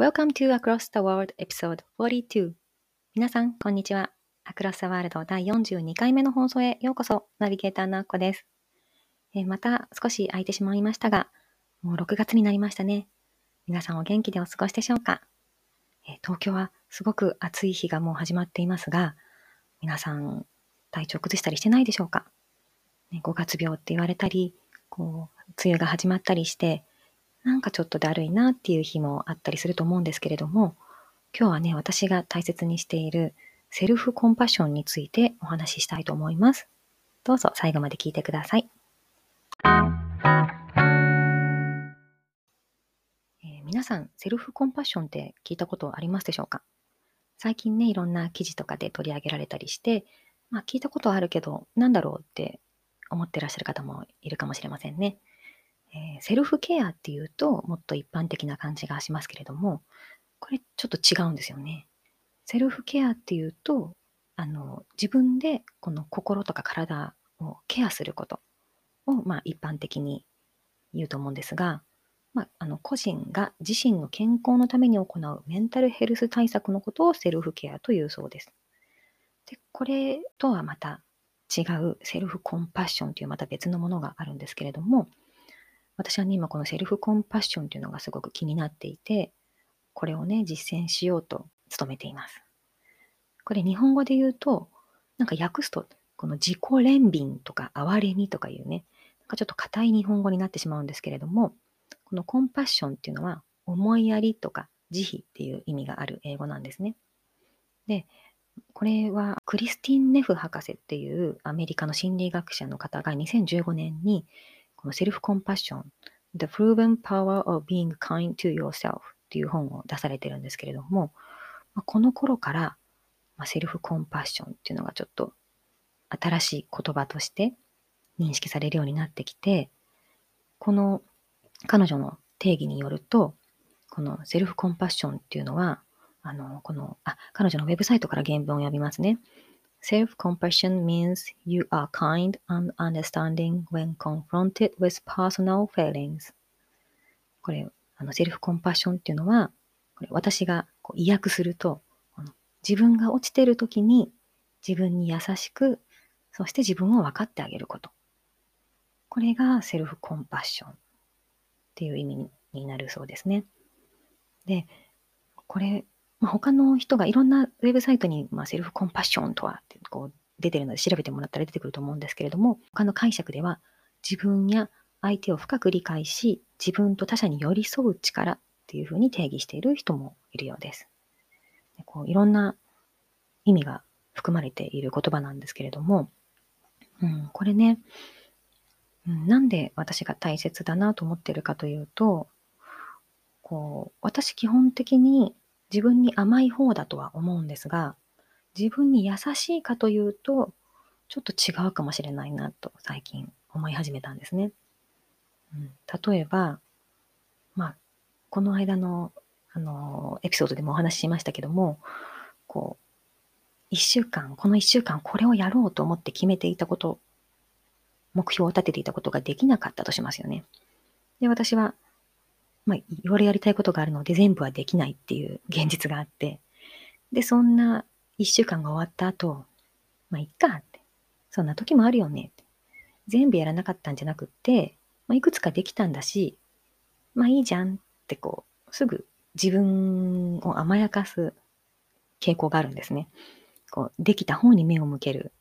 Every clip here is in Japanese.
Welcome to Across the World Episode 42皆さん、こんにちは。Across the World 第42回目の放送へようこそ。ナビゲーターのあっこです、え、また少し空いてしまいましたが、もう6月になりましたね。皆さんお元気でお過ごしでしょうか、え、東京はすごく暑い日がもう始まっていますが、皆さん体調崩したりしてないでしょうか、ね、?5 月病って言われたり、こう、梅雨が始まったりして、なんかちょっとだるいなっていう日もあったりすると思うんですけれども、今日はね、私が大切にしているセルフコンパッションについてお話ししたいと思います。どうぞ最後まで聞いてください。えー、皆さん、セルフコンパッションって聞いたことありますでしょうか？最近ね、いろんな記事とかで取り上げられたりして、まあ聞いたことあるけど、なんだろうって思ってらっしゃる方もいるかもしれませんね。えー、セルフケアっていうともっと一般的な感じがしますけれども、これちょっと違うんですよね。セルフケアっていうと、あの、自分でこの心とか体をケアすることを、まあ一般的に言うと思うんですが、まあ、あの個人が自身の健康のために行うメンタルヘルス対策のことをセルフケアというそうです。で、これとはまた違うセルフコンパッションというまた別のものがあるんですけれども、私はね、今このセルフコンパッションというのがすごく気になっていて、これをね、実践しようと努めています。これ日本語で言うと、なんか訳すと、この自己憐憫とか哀れみとかいうね、なんかちょっと硬い日本語になってしまうんですけれども、このコンパッションっていうのは、思いやりとか慈悲っていう意味がある英語なんですね。で、これはクリスティン・ネフ博士っていうアメリカの心理学者の方が2015年にこのセルフコンパッション、The Proven Power of Being Kind to Yourself っていう本を出されてるんですけれども、まこの頃から、まセルフコンパッションっていうのがちょっと新しい言葉として認識されるようになってきて、この彼女の定義によると、このセルフコンパッションっていうのは、あの、この、あ、彼女のウェブサイトから原文を読みますね。Self-compassion means you are kind and understanding when confronted with personal feelings. これ、あのセルフコンパッションっていうのは、これ私がこう意訳すると、自分が落ちてる時に自分に優しく、そして自分を分かってあげること。これがセルフコンパッションっていう意味になるそうですね。で、これ、まあ、他の人がいろんなウェブサイトに、まあ、セルフコンパッションとはこう出てるので調べてもらったら出てくると思うんですけれども、他の解釈では自分や相手を深く理解し、自分と他者に寄り添う力っていうふうに定義している人もいるようです。でこういろんな意味が含まれている言葉なんですけれども、うん、これね、うん、なんで私が大切だなと思ってるかというと、こう私基本的に自分に甘い方だとは思うんですが、自分に優しいかというと、ちょっと違うかもしれないなと最近思い始めたんですね。うん、例えば、まあ、この間の、あの、エピソードでもお話ししましたけども、こう、一週間、この一週間これをやろうと思って決めていたこと、目標を立てていたことができなかったとしますよね。で、私は、まあ、いろいろやりたいことがあるので全部はできないっていう現実があって、で、そんな一週間が終わった後、まあ、いっかって。そんな時もあるよねって。全部やらなかったんじゃなくって、まあ、いくつかできたんだし、まあいいじゃんってこう、すぐ自分を甘やかす傾向があるんですね。こう、できた方に目を向ける。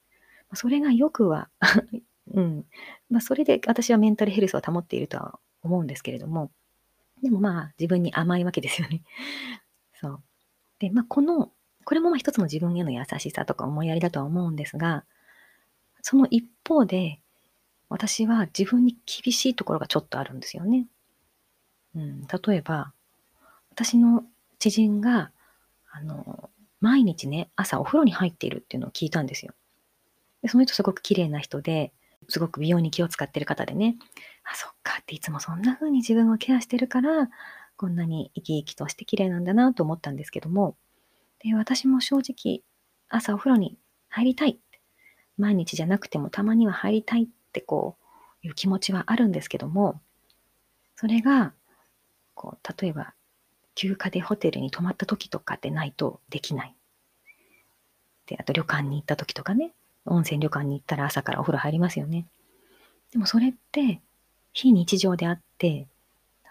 それがよくは うん。まあ、それで私はメンタルヘルスを保っているとは思うんですけれども、でもまあ自分に甘いわけですよね。そう。で、まあこの、これもまあ一つの自分への優しさとか思いやりだとは思うんですが、その一方で、私は自分に厳しいところがちょっとあるんですよね。うん、例えば、私の知人があの、毎日ね、朝お風呂に入っているっていうのを聞いたんですよ。でその人すごく綺麗な人で、すごく美容に気を使ってる方でね、あ、そっかっていつもそんな風に自分をケアしてるから、こんなに生き生きとして綺麗なんだなと思ったんですけども、で私も正直、朝お風呂に入りたい。毎日じゃなくてもたまには入りたいってこういう気持ちはあるんですけども、それが、こう、例えば、休暇でホテルに泊まった時とかでないとできない。で、あと旅館に行った時とかね、温泉旅館に行ったら朝からお風呂入りますよね。でもそれって非日常であって、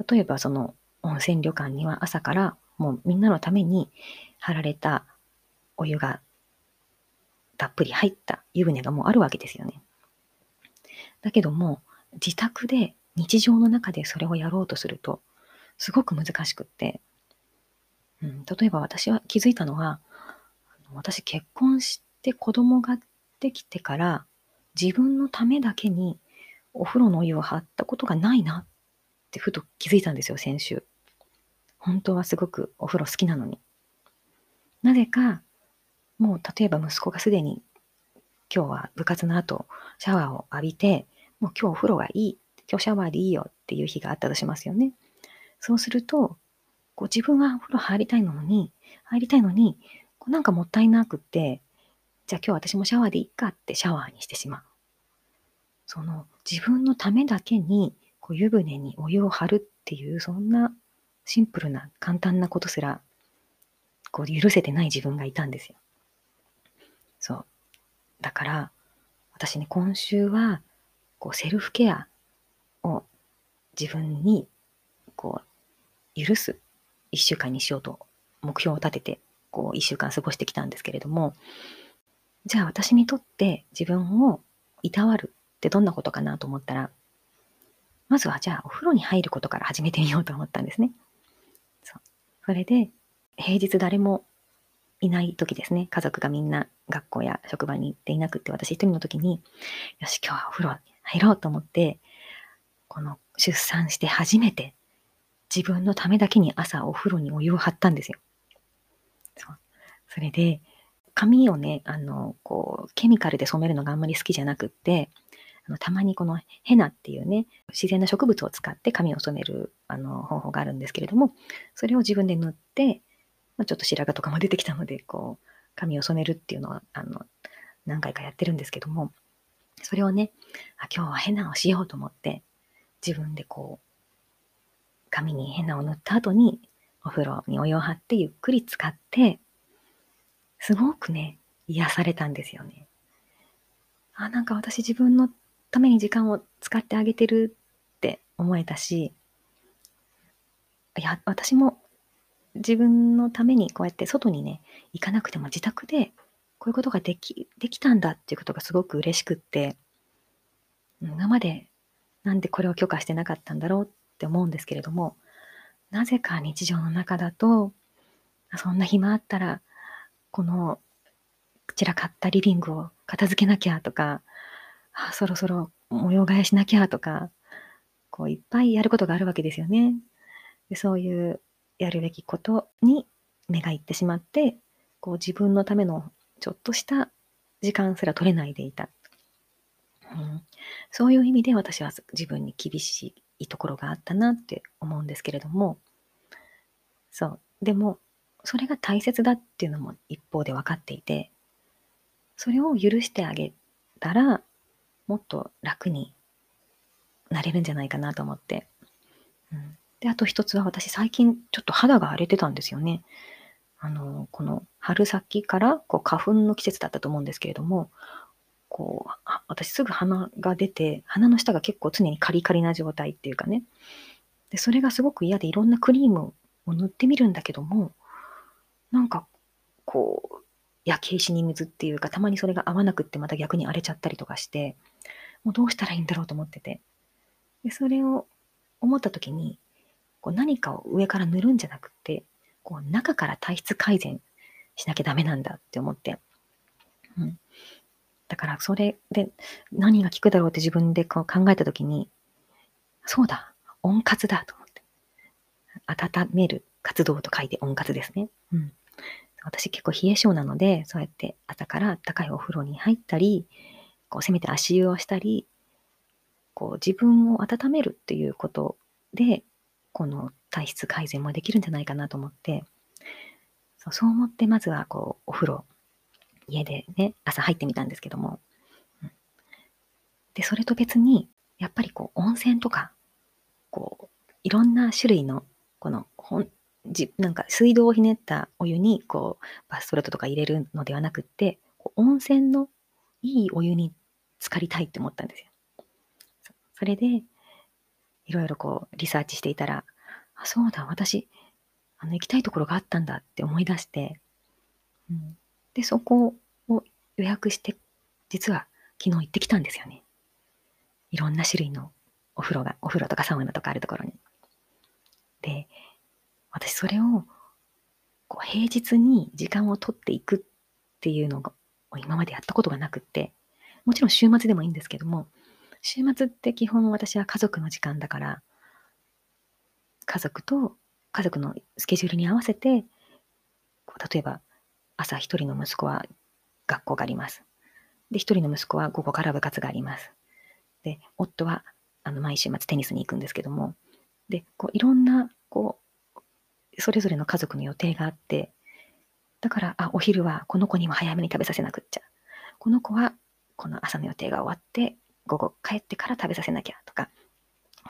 例えばその温泉旅館には朝からもうみんなのために張られたお湯がたっぷり入った湯船がもうあるわけですよね。だけども自宅で日常の中でそれをやろうとするとすごく難しくって、うん、例えば私は気づいたのは私結婚して子供ができてから自分のためだけにお風呂のお湯を張ったことがないなってふと気づいたんですよ、先週。本当はすごくお風呂好きなのに。なぜか、もう例えば息子がすでに今日は部活の後シャワーを浴びて、もう今日お風呂がいい、今日シャワーでいいよっていう日があったとしますよね。そうすると、こう自分はお風呂入りたいのに、入りたいのに、こうなんかもったいなくって、じゃあ今日私もシャワーでいいかってシャワーにしてしまう。その自分のためだけにこう湯船にお湯を張るっていうそんなシンプルな簡単なことすらこう許せてない自分がいたんですよ。そう。だから私ね、今週はこうセルフケアを自分にこう許す一週間にしようと目標を立ててこう一週間過ごしてきたんですけれども、じゃあ私にとって自分をいたわるってどんなことかなと思ったら、まずはじゃあお風呂に入ることから始めてみようと思ったんですね。そうそれで、平日誰もいない時ですね。家族がみんな学校や職場に行っていなくって私一人の時に、よし、今日はお風呂に入ろうと思って、この出産して初めて自分のためだけに朝お風呂にお湯を張ったんですよ。そう。それで、髪をね、あの、こう、ケミカルで染めるのがあんまり好きじゃなくって、あのたまにこのヘナっていうね、自然な植物を使って髪を染めるあの方法があるんですけれども、それを自分で塗って、まあ、ちょっと白髪とかも出てきたので、こう、髪を染めるっていうのは、あの、何回かやってるんですけども、それをね、あ今日はヘナをしようと思って、自分でこう、髪にヘナを塗った後に、お風呂にお湯を張ってゆっくり使って、すごくね、癒されたんですよね。あ、なんか私自分のために時間を使ってあげてるって思えたし、いや、私も自分のためにこうやって外にね、行かなくても自宅でこういうことができ、できたんだっていうことがすごく嬉しくって、今までなんでこれを許可してなかったんだろうって思うんですけれども、なぜか日常の中だと、そんな暇あったらこの散らかったリビングを片付けなきゃとか、あそろそろ模様替えしなきゃとか、こういっぱいやることがあるわけですよね。でそういうやるべきことに目がいってしまって、こう自分のためのちょっとした時間すら取れないでいた。うん、そういう意味で私は自分に厳しいところがあったなって思うんですけれども、そう。でも、それが大切だっていうのも一方で分かっていて、それを許してあげたら、もっと楽になれるんじゃないかなと思って。うん、で、あと一つは私最近ちょっと肌が荒れてたんですよね。あの、この春先からこう花粉の季節だったと思うんですけれども、こう、私すぐ鼻が出て、鼻の下が結構常にカリカリな状態っていうかね。で、それがすごく嫌でいろんなクリームを塗ってみるんだけども、なんか、こう、焼け石に水っていうか、たまにそれが合わなくってまた逆に荒れちゃったりとかして、もうどうしたらいいんだろうと思ってて。で、それを思った時に、こう何かを上から塗るんじゃなくて、こう中から体質改善しなきゃダメなんだって思って。うん。だからそれで何が効くだろうって自分でこう考えた時に、そうだ、温活だと思って。温める活動と書いて温活ですね。うん。私結構冷え性なので、そうやって朝から温かいお風呂に入ったり、こうせめて足湯をしたり、こう自分を温めるっていうことで、この体質改善もできるんじゃないかなと思って、そうそう思ってまずはこうお風呂、家でね、朝入ってみたんですけども、で、それと別に、やっぱりこう温泉とか、こう、いろんな種類の、この、ほんじなんか水道をひねったお湯にこうバスソルトとか入れるのではなくって温泉のいいお湯に浸かりたいって思ったんですよ。それでいろいろこうリサーチしていたらあそうだ私あの行きたいところがあったんだって思い出して、うん、でそこを予約して実は昨日行ってきたんですよね。いろんな種類のお風呂がお風呂とかサウナとかあるところに。で私それをこう平日に時間を取っていくっていうのを今までやったことがなくって、もちろん週末でもいいんですけども、週末って基本私は家族の時間だから、家族と家族のスケジュールに合わせて、こう例えば朝一人の息子は学校があります。で、一人の息子は午後から部活があります。で、夫はあの毎週末テニスに行くんですけども、で、こういろんなこうそれぞれの家族の予定があって、だから、あ、お昼はこの子にも早めに食べさせなくっちゃ。この子はこの朝の予定が終わって、午後帰ってから食べさせなきゃとか、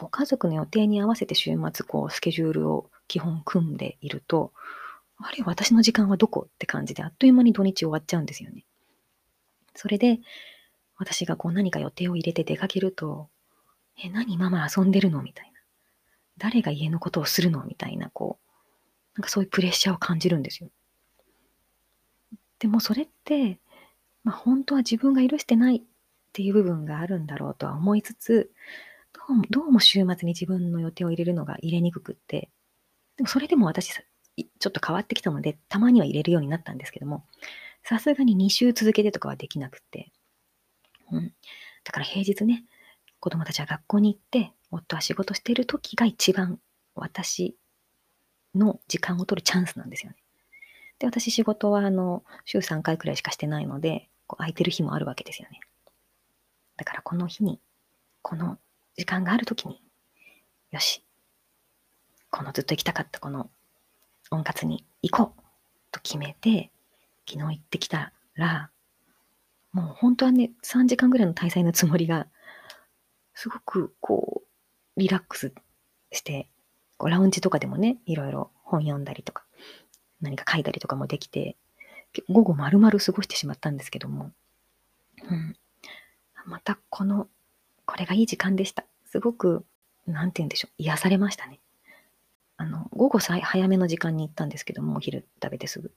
もう家族の予定に合わせて週末こうスケジュールを基本組んでいると、あれ、私の時間はどこって感じであっという間に土日終わっちゃうんですよね。それで、私がこう何か予定を入れて出かけると、え、何ママ遊んでるのみたいな。誰が家のことをするのみたいな、こう、なんかそういうプレッシャーを感じるんですよ。でもそれって、まあ、本当は自分が許してないっていう部分があるんだろうとは思いつつ、どうもどうも週末に自分の予定を入れるのが入れにくくって、でもそれでも私、ちょっと変わってきたので、たまには入れるようになったんですけども、さすがに2週続けてとかはできなくて、うん。だから平日ね、子供たちは学校に行って、夫は仕事している時が一番私の時間を取るチャンスなんですよね。で、私仕事はあの、週3回くらいしかしてないので、こう空いてる日もあるわけですよね。だからこの日に、この時間がある時に、よし、このずっと行きたかったこの温活に行こうと決めて、昨日行ってきたら、もう本当はね、3時間ぐらいの滞在のつもりが、すごくこう、リラックスしてこうラウンジとかでもね、いろいろ本読んだりとか、何か書いたりとかもできて、午後丸々過ごしてしまったんですけども、うん。またこの、これがいい時間でした。すごく、なんて言うんでしょう、癒されましたね。あの、午後さ早めの時間に行ったんですけども、お昼食べてすぐ。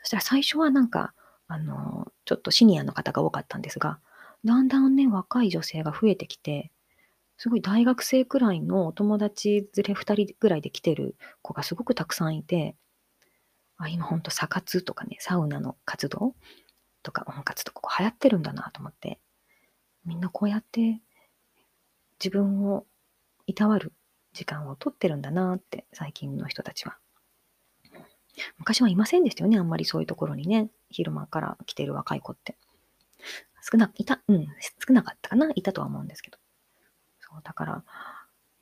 そしたら最初はなんか、あの、ちょっとシニアの方が多かったんですが、だんだんね、若い女性が増えてきて、すごい大学生くらいのお友達連れ2人ぐらいで来てる子がすごくたくさんいて、あ、今ほんとサ活とかね、サウナの活動とか温活とかこう流行ってるんだなと思って、みんなこうやって自分をいたわる時間を取ってるんだなって最近の人たちは。昔はいませんでしたよね、あんまりそういうところにね、昼間から来てる若い子って。少な、いた、うん、少なかったかな、いたとは思うんですけど。そう、だから、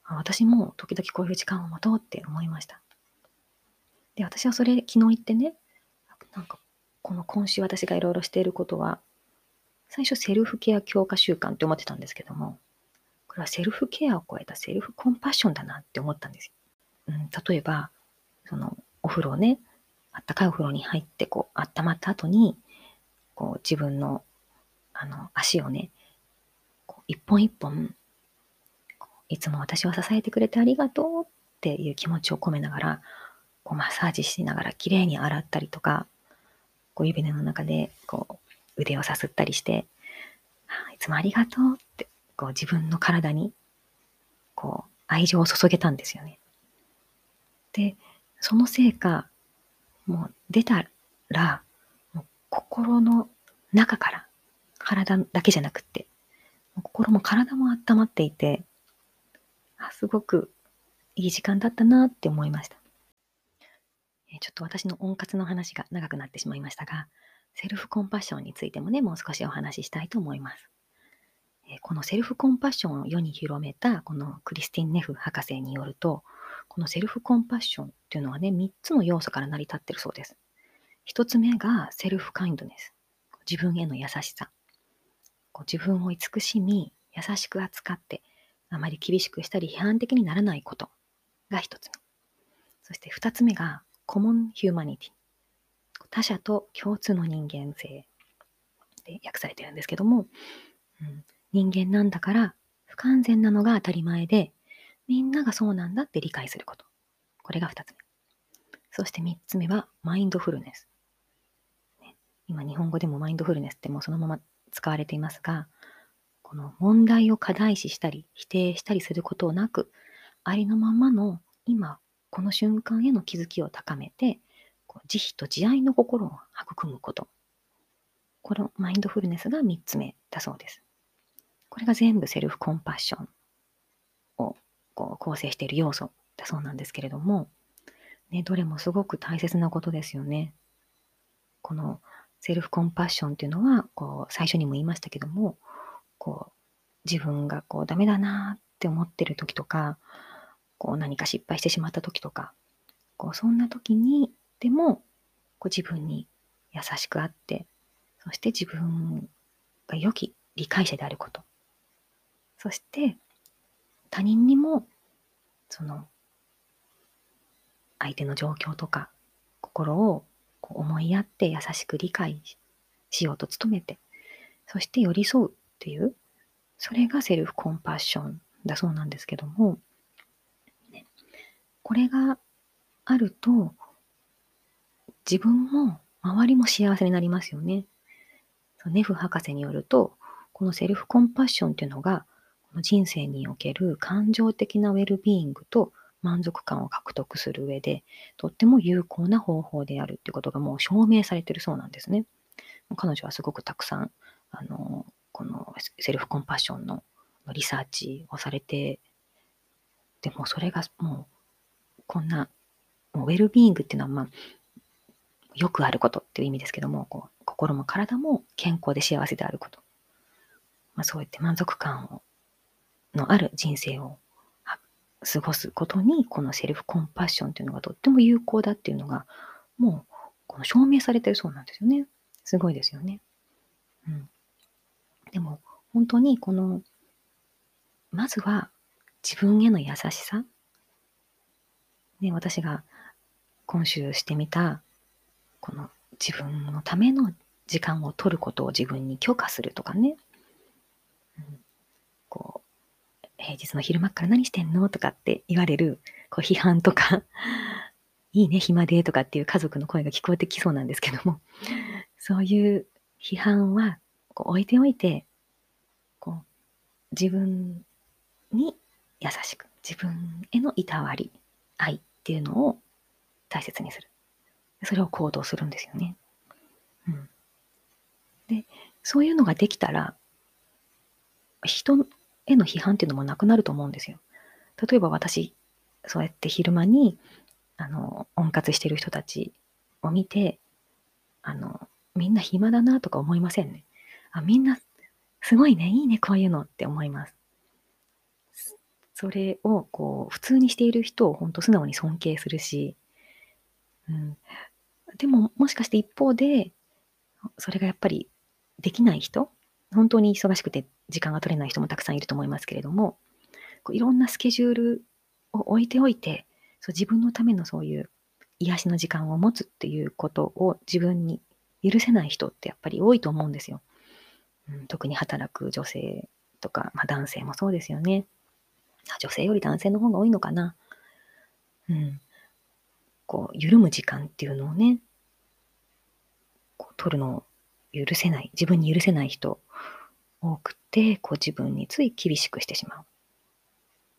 私も時々こういう時間を持とうって思いました。で、私はそれ昨日言ってね、なんか、この今週私がいろいろしていることは、最初セルフケア強化習慣って思ってたんですけども、これはセルフケアを超えたセルフコンパッションだなって思ったんですよ。うん、例えば、そのお風呂ね、あったかいお風呂に入って、こう、温まった後に、こう、自分の、あの、足をね、こう一本一本いつも私を支えてくれてありがとうっていう気持ちを込めながら、こうマッサージしながら綺麗に洗ったりとか、こう湯船の中でこう腕をさすったりして、いつもありがとうってこう自分の体にこう愛情を注げたんですよね。で、そのせいか、もう出たら、もう心の中から体だけじゃなくって、心も体も温まっていて、あすごくいい時間だったなって思いました。ちょっと私の温活の話が長くなってしまいましたが、セルフコンパッションについてもね、もう少しお話ししたいと思います。このセルフコンパッションを世に広めたこのクリスティン・ネフ博士によると、このセルフコンパッションっていうのはね、3つの要素から成り立ってるそうです。1つ目がセルフカインドネス。自分への優しさ。自分を慈しみ、優しく扱って、あまり厳しくしたり批判的にならないことが1つ目。そして2つ目がコモンヒューマニティ。他者と共通の人間性で訳されてるんですけども、うん、人間なんだから不完全なのが当たり前で、みんながそうなんだって理解すること。これが2つ目。そして3つ目はマインドフルネス。ね、今日本語でもマインドフルネスってもうそのまま使われていますが、この問題を課題視したり否定したりすることなく、ありのままの今、この瞬間への気づきを高めて、こう慈悲と慈愛の心を育むこと。このマインドフルネスが3つ目だそうです。これが全部セルフコンパッションをこう構成している要素だそうなんですけれども、ね、どれもすごく大切なことですよね。このセルフコンパッションっていうのは、こう最初にも言いましたけども、こう自分がこうダメだなって思ってる時とか、こう何か失敗してしまった時とか、こうそんな時にでもこう自分に優しくあって、そして自分が良き理解者であること。そして他人にもその相手の状況とか心をこう思いやって優しく理解しようと努めて、そして寄り添うっていう、それがセルフコンパッションだそうなんですけども、これがあると、自分も周りも幸せになりますよね。ネフ博士によると、このセルフコンパッションっていうのが、この人生における感情的なウェルビーイングと満足感を獲得する上で、とっても有効な方法であるっていうことがもう証明されてるそうなんですね。彼女はすごくたくさん、あの、このセルフコンパッションのリサーチをされて、でもそれがもう、こんな、もうウェルビーイングっていうのは、まあ、よくあることっていう意味ですけども、こう心も体も健康で幸せであること。まあ、そうやって満足感をのある人生を過ごすことに、このセルフコンパッションというのがとっても有効だっていうのが、もうこの証明されてるそうなんですよね。すごいですよね。うん。でも、本当にこの、まずは自分への優しさ。ね、私が今週してみた、この自分のための時間を取ることを自分に許可するとかね。うん、こう、平日の昼間から何してんのとかって言われる、こう批判とか。いいね、暇でとかっていう家族の声が聞こえてきそうなんですけども、そういう批判はこう置いておいて、こう、自分に優しく、自分へのいたわり、愛っていうのを大切にする。それを行動するんですよね。うん。で、そういうのができたら、人への批判っていうのもなくなると思うんですよ。例えば私、そうやって昼間に、あの、温活してる人たちを見て、あの、みんな暇だなとか思いませんね。あ、みんな、すごいね、いいね、こういうのって思います。それを、こう、普通にしている人を本当素直に尊敬するし、うん。でも、もしかして一方で、それがやっぱりできない人、本当に忙しくて時間が取れない人もたくさんいると思いますけれども、こういろんなスケジュールを置いておいて、そう自分のためのそういう癒しの時間を持つっていうことを自分に許せない人ってやっぱり多いと思うんですよ。うん、特に働く女性とか、まあ、男性もそうですよね。女性より男性の方が多いのかな。うん。こう、緩む時間っていうのをね、こう取るのを許せない、自分に許せない人多くて、こう自分につい厳しくしてしまう。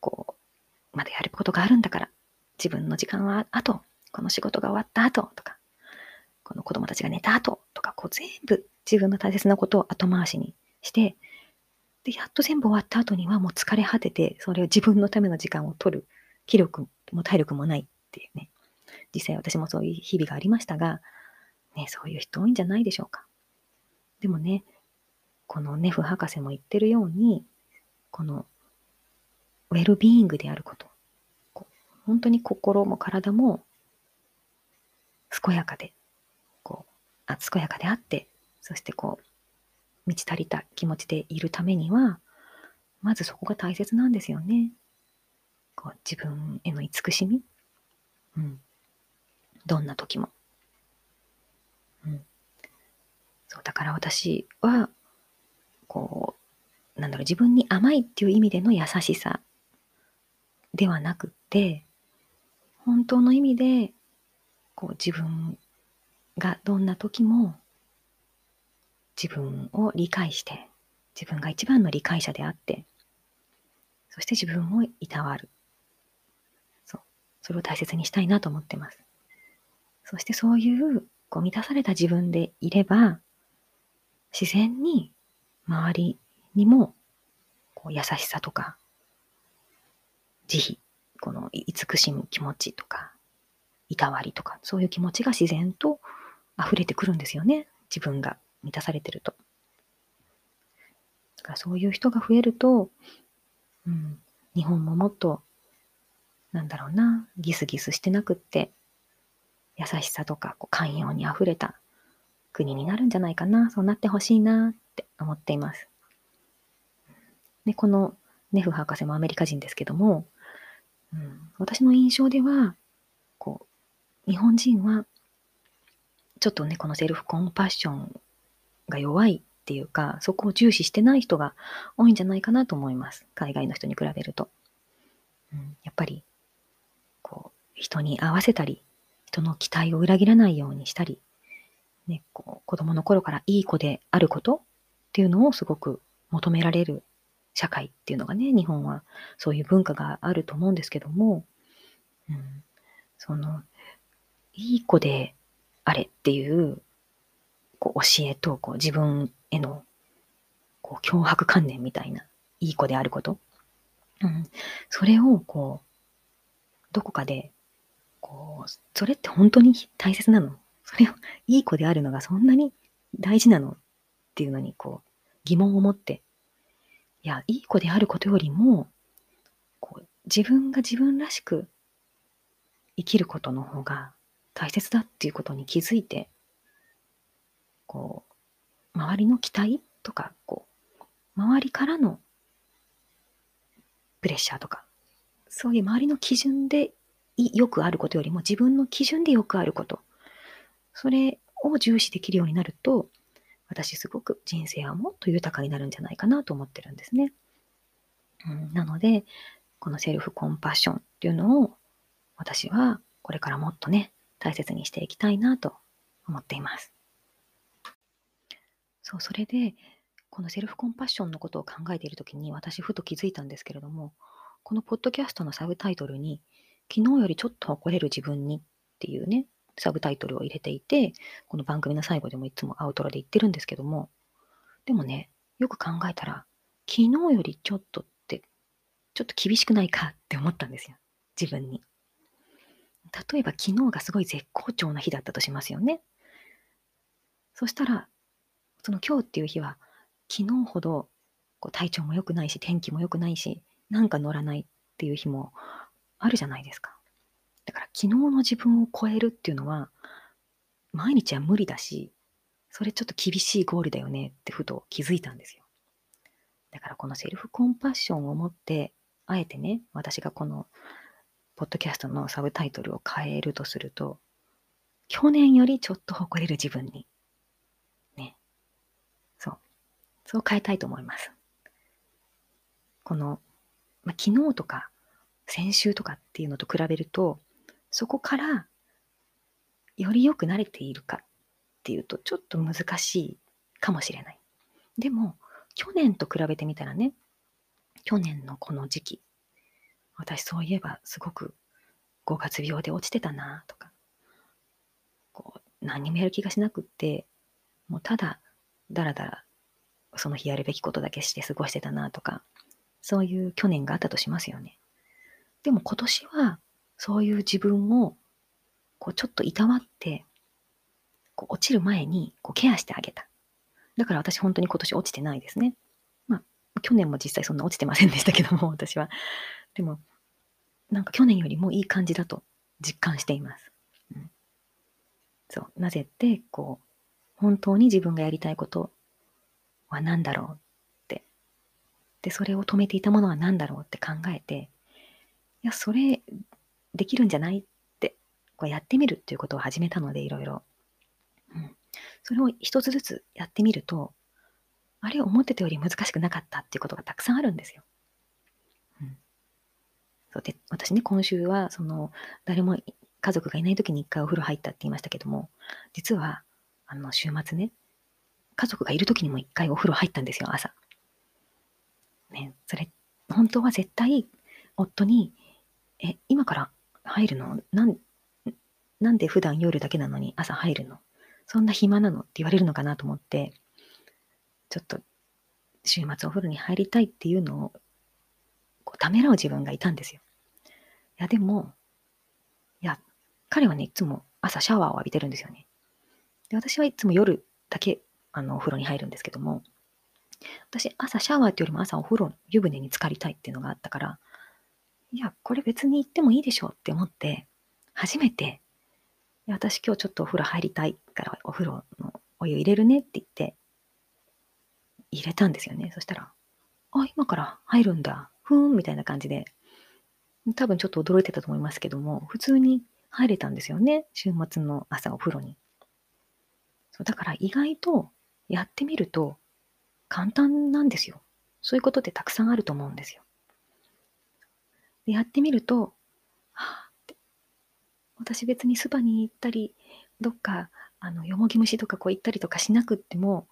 こう、まだやることがあるんだから、自分の時間は後、この仕事が終わった後とか、この子供たちが寝た後とか、こう全部自分の大切なことを後回しにして、で、やっと全部終わった後にはもう疲れ果てて、それを自分のための時間を取る気力も体力もないっていうね。実際私もそういう日々がありましたが、ね、そういう人多いんじゃないでしょうか。でもね、このネフ博士も言ってるように、このウェルビーイングであること、本当に心も体も健やかで、こう、あ健やかであって、そしてこう、満ち足りた気持ちでいるためには、まずそこが大切なんですよね。こう自分への慈しみ。うん。どんな時も。うん。そう、だから私は、こう、なんだろう、自分に甘いっていう意味での優しさではなくって、本当の意味で、こう自分がどんな時も自分を理解して、自分が一番の理解者であって、そして自分をいたわる。そう。それを大切にしたいなと思ってます。そしてそういうこう満たされた自分でいれば、自然に周りにもこう優しさとか、慈悲、この慈しむ気持ちとか、いたわりとか、そういう気持ちが自然と溢れてくるんですよね。自分が満たされてると。だからそういう人が増えると、うん、日本ももっと、なんだろうな、ギスギスしてなくって、優しさとかこう寛容に溢れた国になるんじゃないかな、そうなってほしいなって思っています。で、このネフ博士もアメリカ人ですけども、うん、私の印象では、こう、日本人は、ちょっとね、このセルフコンパッションが弱いっていうか、そこを重視してない人が多いんじゃないかなと思います。海外の人に比べると。うん、やっぱり、こう、人に合わせたり、人の期待を裏切らないようにしたり、ね、こう子供の頃からいい子であることっていうのをすごく求められる社会っていうのがね、日本はそういう文化があると思うんですけども、うん、その、いい子であれっていうこう教えとこう自分へのこう脅迫観念みたいな、いい子であること。うん、それをこう、どこかで、こう、それって本当に大切なの？それを、いい子であるのがそんなに大事なのっていうのに、こう、疑問を持って、いや、いい子であることよりも、こう、自分が自分らしく生きることの方が大切だっていうことに気づいて、こう、周りの期待とか、こう、周りからのプレッシャーとか、そういう周りの基準でよくあることよりも自分の基準でよくあること、それを重視できるようになると、私すごく人生はもっと豊かになるんじゃないかなと思ってるんですね。うん、なので、このセルフコンパッションっていうのを私はこれからもっとね、大切にしていきたいなと思っています。そう、それで、このセルフコンパッションのことを考えているときに、私、ふと気づいたんですけれども、このポッドキャストのサブタイトルに、昨日よりちょっと誇れる自分にっていうね、サブタイトルを入れていて、この番組の最後でもいつもアウトロで言ってるんですけども、でもね、よく考えたら、昨日よりちょっとって、ちょっと厳しくないかって思ったんですよ。自分に。例えば昨日がすごい絶好調な日だったとしますよね。そしたら、その今日っていう日は、昨日ほどこう体調も良くないし、天気も良くないし、なんか乗らないっていう日もあるじゃないですか。だから昨日の自分を超えるっていうのは、毎日は無理だし、それちょっと厳しいゴールだよねってふと気づいたんですよ。だからこのセルフコンパッションを持って、あえてね、私がこのポッドキャストのサブタイトルを変えるとすると、去年よりちょっと誇れる自分にそう変えたいと思います。この、まあ、昨日とか先週とかっていうのと比べると、そこからより良くなれているかっていうとちょっと難しいかもしれない。でも、去年と比べてみたらね、去年のこの時期、私そういえばすごく5月病で落ちてたなとか、こう何もやる気がしなくって、もうただだらだらその日やるべきことだけして過ごしてたなとか、そういう去年があったとしますよね。でも今年は、そういう自分をこうちょっといたわって、こう落ちる前にこうケアしてあげた。だから私本当に今年落ちてないですね。まあ、去年も実際そんな落ちてませんでしたけども、私は。でも、なんか去年よりもいい感じだと実感しています。うん、そう。なぜって、こう、本当に自分がやりたいことは何だろうって。で、それを止めていたものは何だろうって考えて、いや、それできるんじゃないって、こうやってみるっていうことを始めたので、いろいろ。うん。それを一つずつやってみると、あれ思ってたより難しくなかったっていうことがたくさんあるんですよ。うん。そうで、私ね、今週は、その、誰も家族がいない時に一回お風呂入ったって言いましたけども、実は、あの、週末ね、家族がいる時にも一回お風呂入ったんですよ、朝。ね、それ、本当は絶対、夫に、え、今から入るの？なん、なんで普段夜だけなのに朝入るの？そんな暇なの？って言われるのかなと思って、ちょっと、週末お風呂に入りたいっていうのを、こうためらう自分がいたんですよ。いや、でも、いや、彼はね、いつも朝シャワーを浴びてるんですよね。で、私はいつも夜だけ、あの、お風呂に入るんですけども、私、朝シャワーっていうよりも朝お風呂、湯船に浸かりたいっていうのがあったから、いや、これ別に行ってもいいでしょうって思って、初めて、いや私今日ちょっとお風呂入りたいからお風呂のお湯入れるねって言って、入れたんですよね。そしたら、あ、今から入るんだ。ふーん、みたいな感じで、多分ちょっと驚いてたと思いますけども、普通に入れたんですよね。週末の朝お風呂に。そうだから意外とやってみると簡単なんですよ。そういうことってたくさんあると思うんですよ。でやってみると、はあって、私別にスパに行ったり、どっか、あの、よもぎ虫とかこう行ったりとかしなくっても、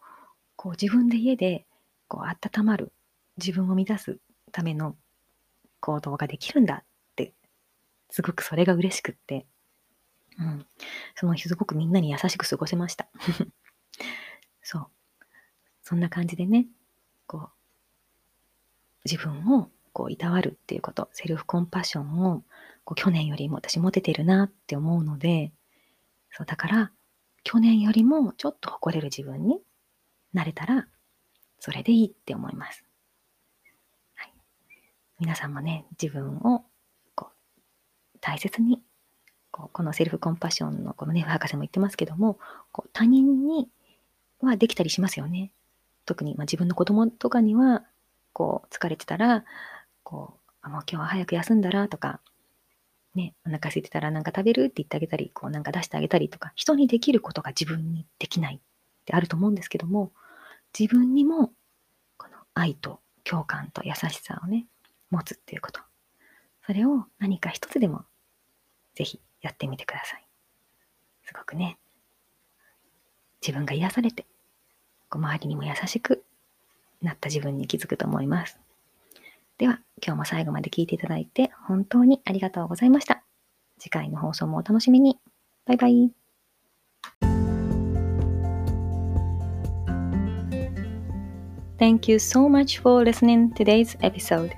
こう自分で家で、こう温まる、自分を満たすための行動ができるんだって、すごくそれが嬉しくって、うん。その日すごくみんなに優しく過ごせました。そ。んな感じでね、こう、自分をこういたわるっていうこと、セルフコンパッションをこう去年よりも私持ててるなって思うので、そうだから、去年よりもちょっと誇れる自分になれたら、それでいいって思います。はい、皆さんもね、自分をこう大切にこうこのセルフコンパッションのこのね、博士も言ってますけども、こう他人にはできたりしますよね。特に、まあ、自分の子供とかには、こう疲れてたら、こう、あもう今日は早く休んだらとか、ね、お腹空いてたらなんか食べるって言ってあげたり、こうなんか出してあげたりとか、人にできることが自分にできないってあると思うんですけども、自分にもこの愛と共感と優しさをね、持つっていうこと。それを何か一つでもぜひやってみてください。すごくね、自分が癒されて、こう周りにも優しくなった自分に気づくと思います。では、今日も最後まで聞いていただいて本当にありがとうございました。次回の放送もお楽しみに。バイバイ。Thank you so much for listening today's episode.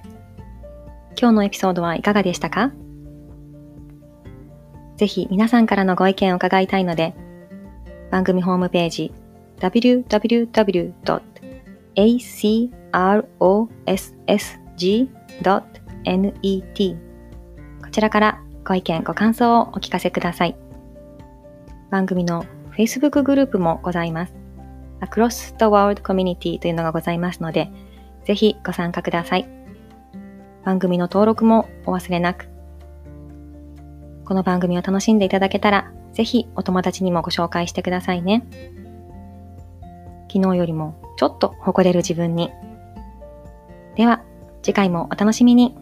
今日のエピソードはいかがでしたか？ぜひ皆さんからのご意見を伺いたいので、番組ホームページ www.acrossg.net こちらからご意見、ご感想をお聞かせください。番組の Facebook グループもございます。Across the World Community というのがございますので、ぜひご参加ください。番組の登録もお忘れなく。この番組を楽しんでいただけたら、ぜひお友達にもご紹介してくださいね。昨日よりもちょっと誇れる自分に。では、次回もお楽しみに。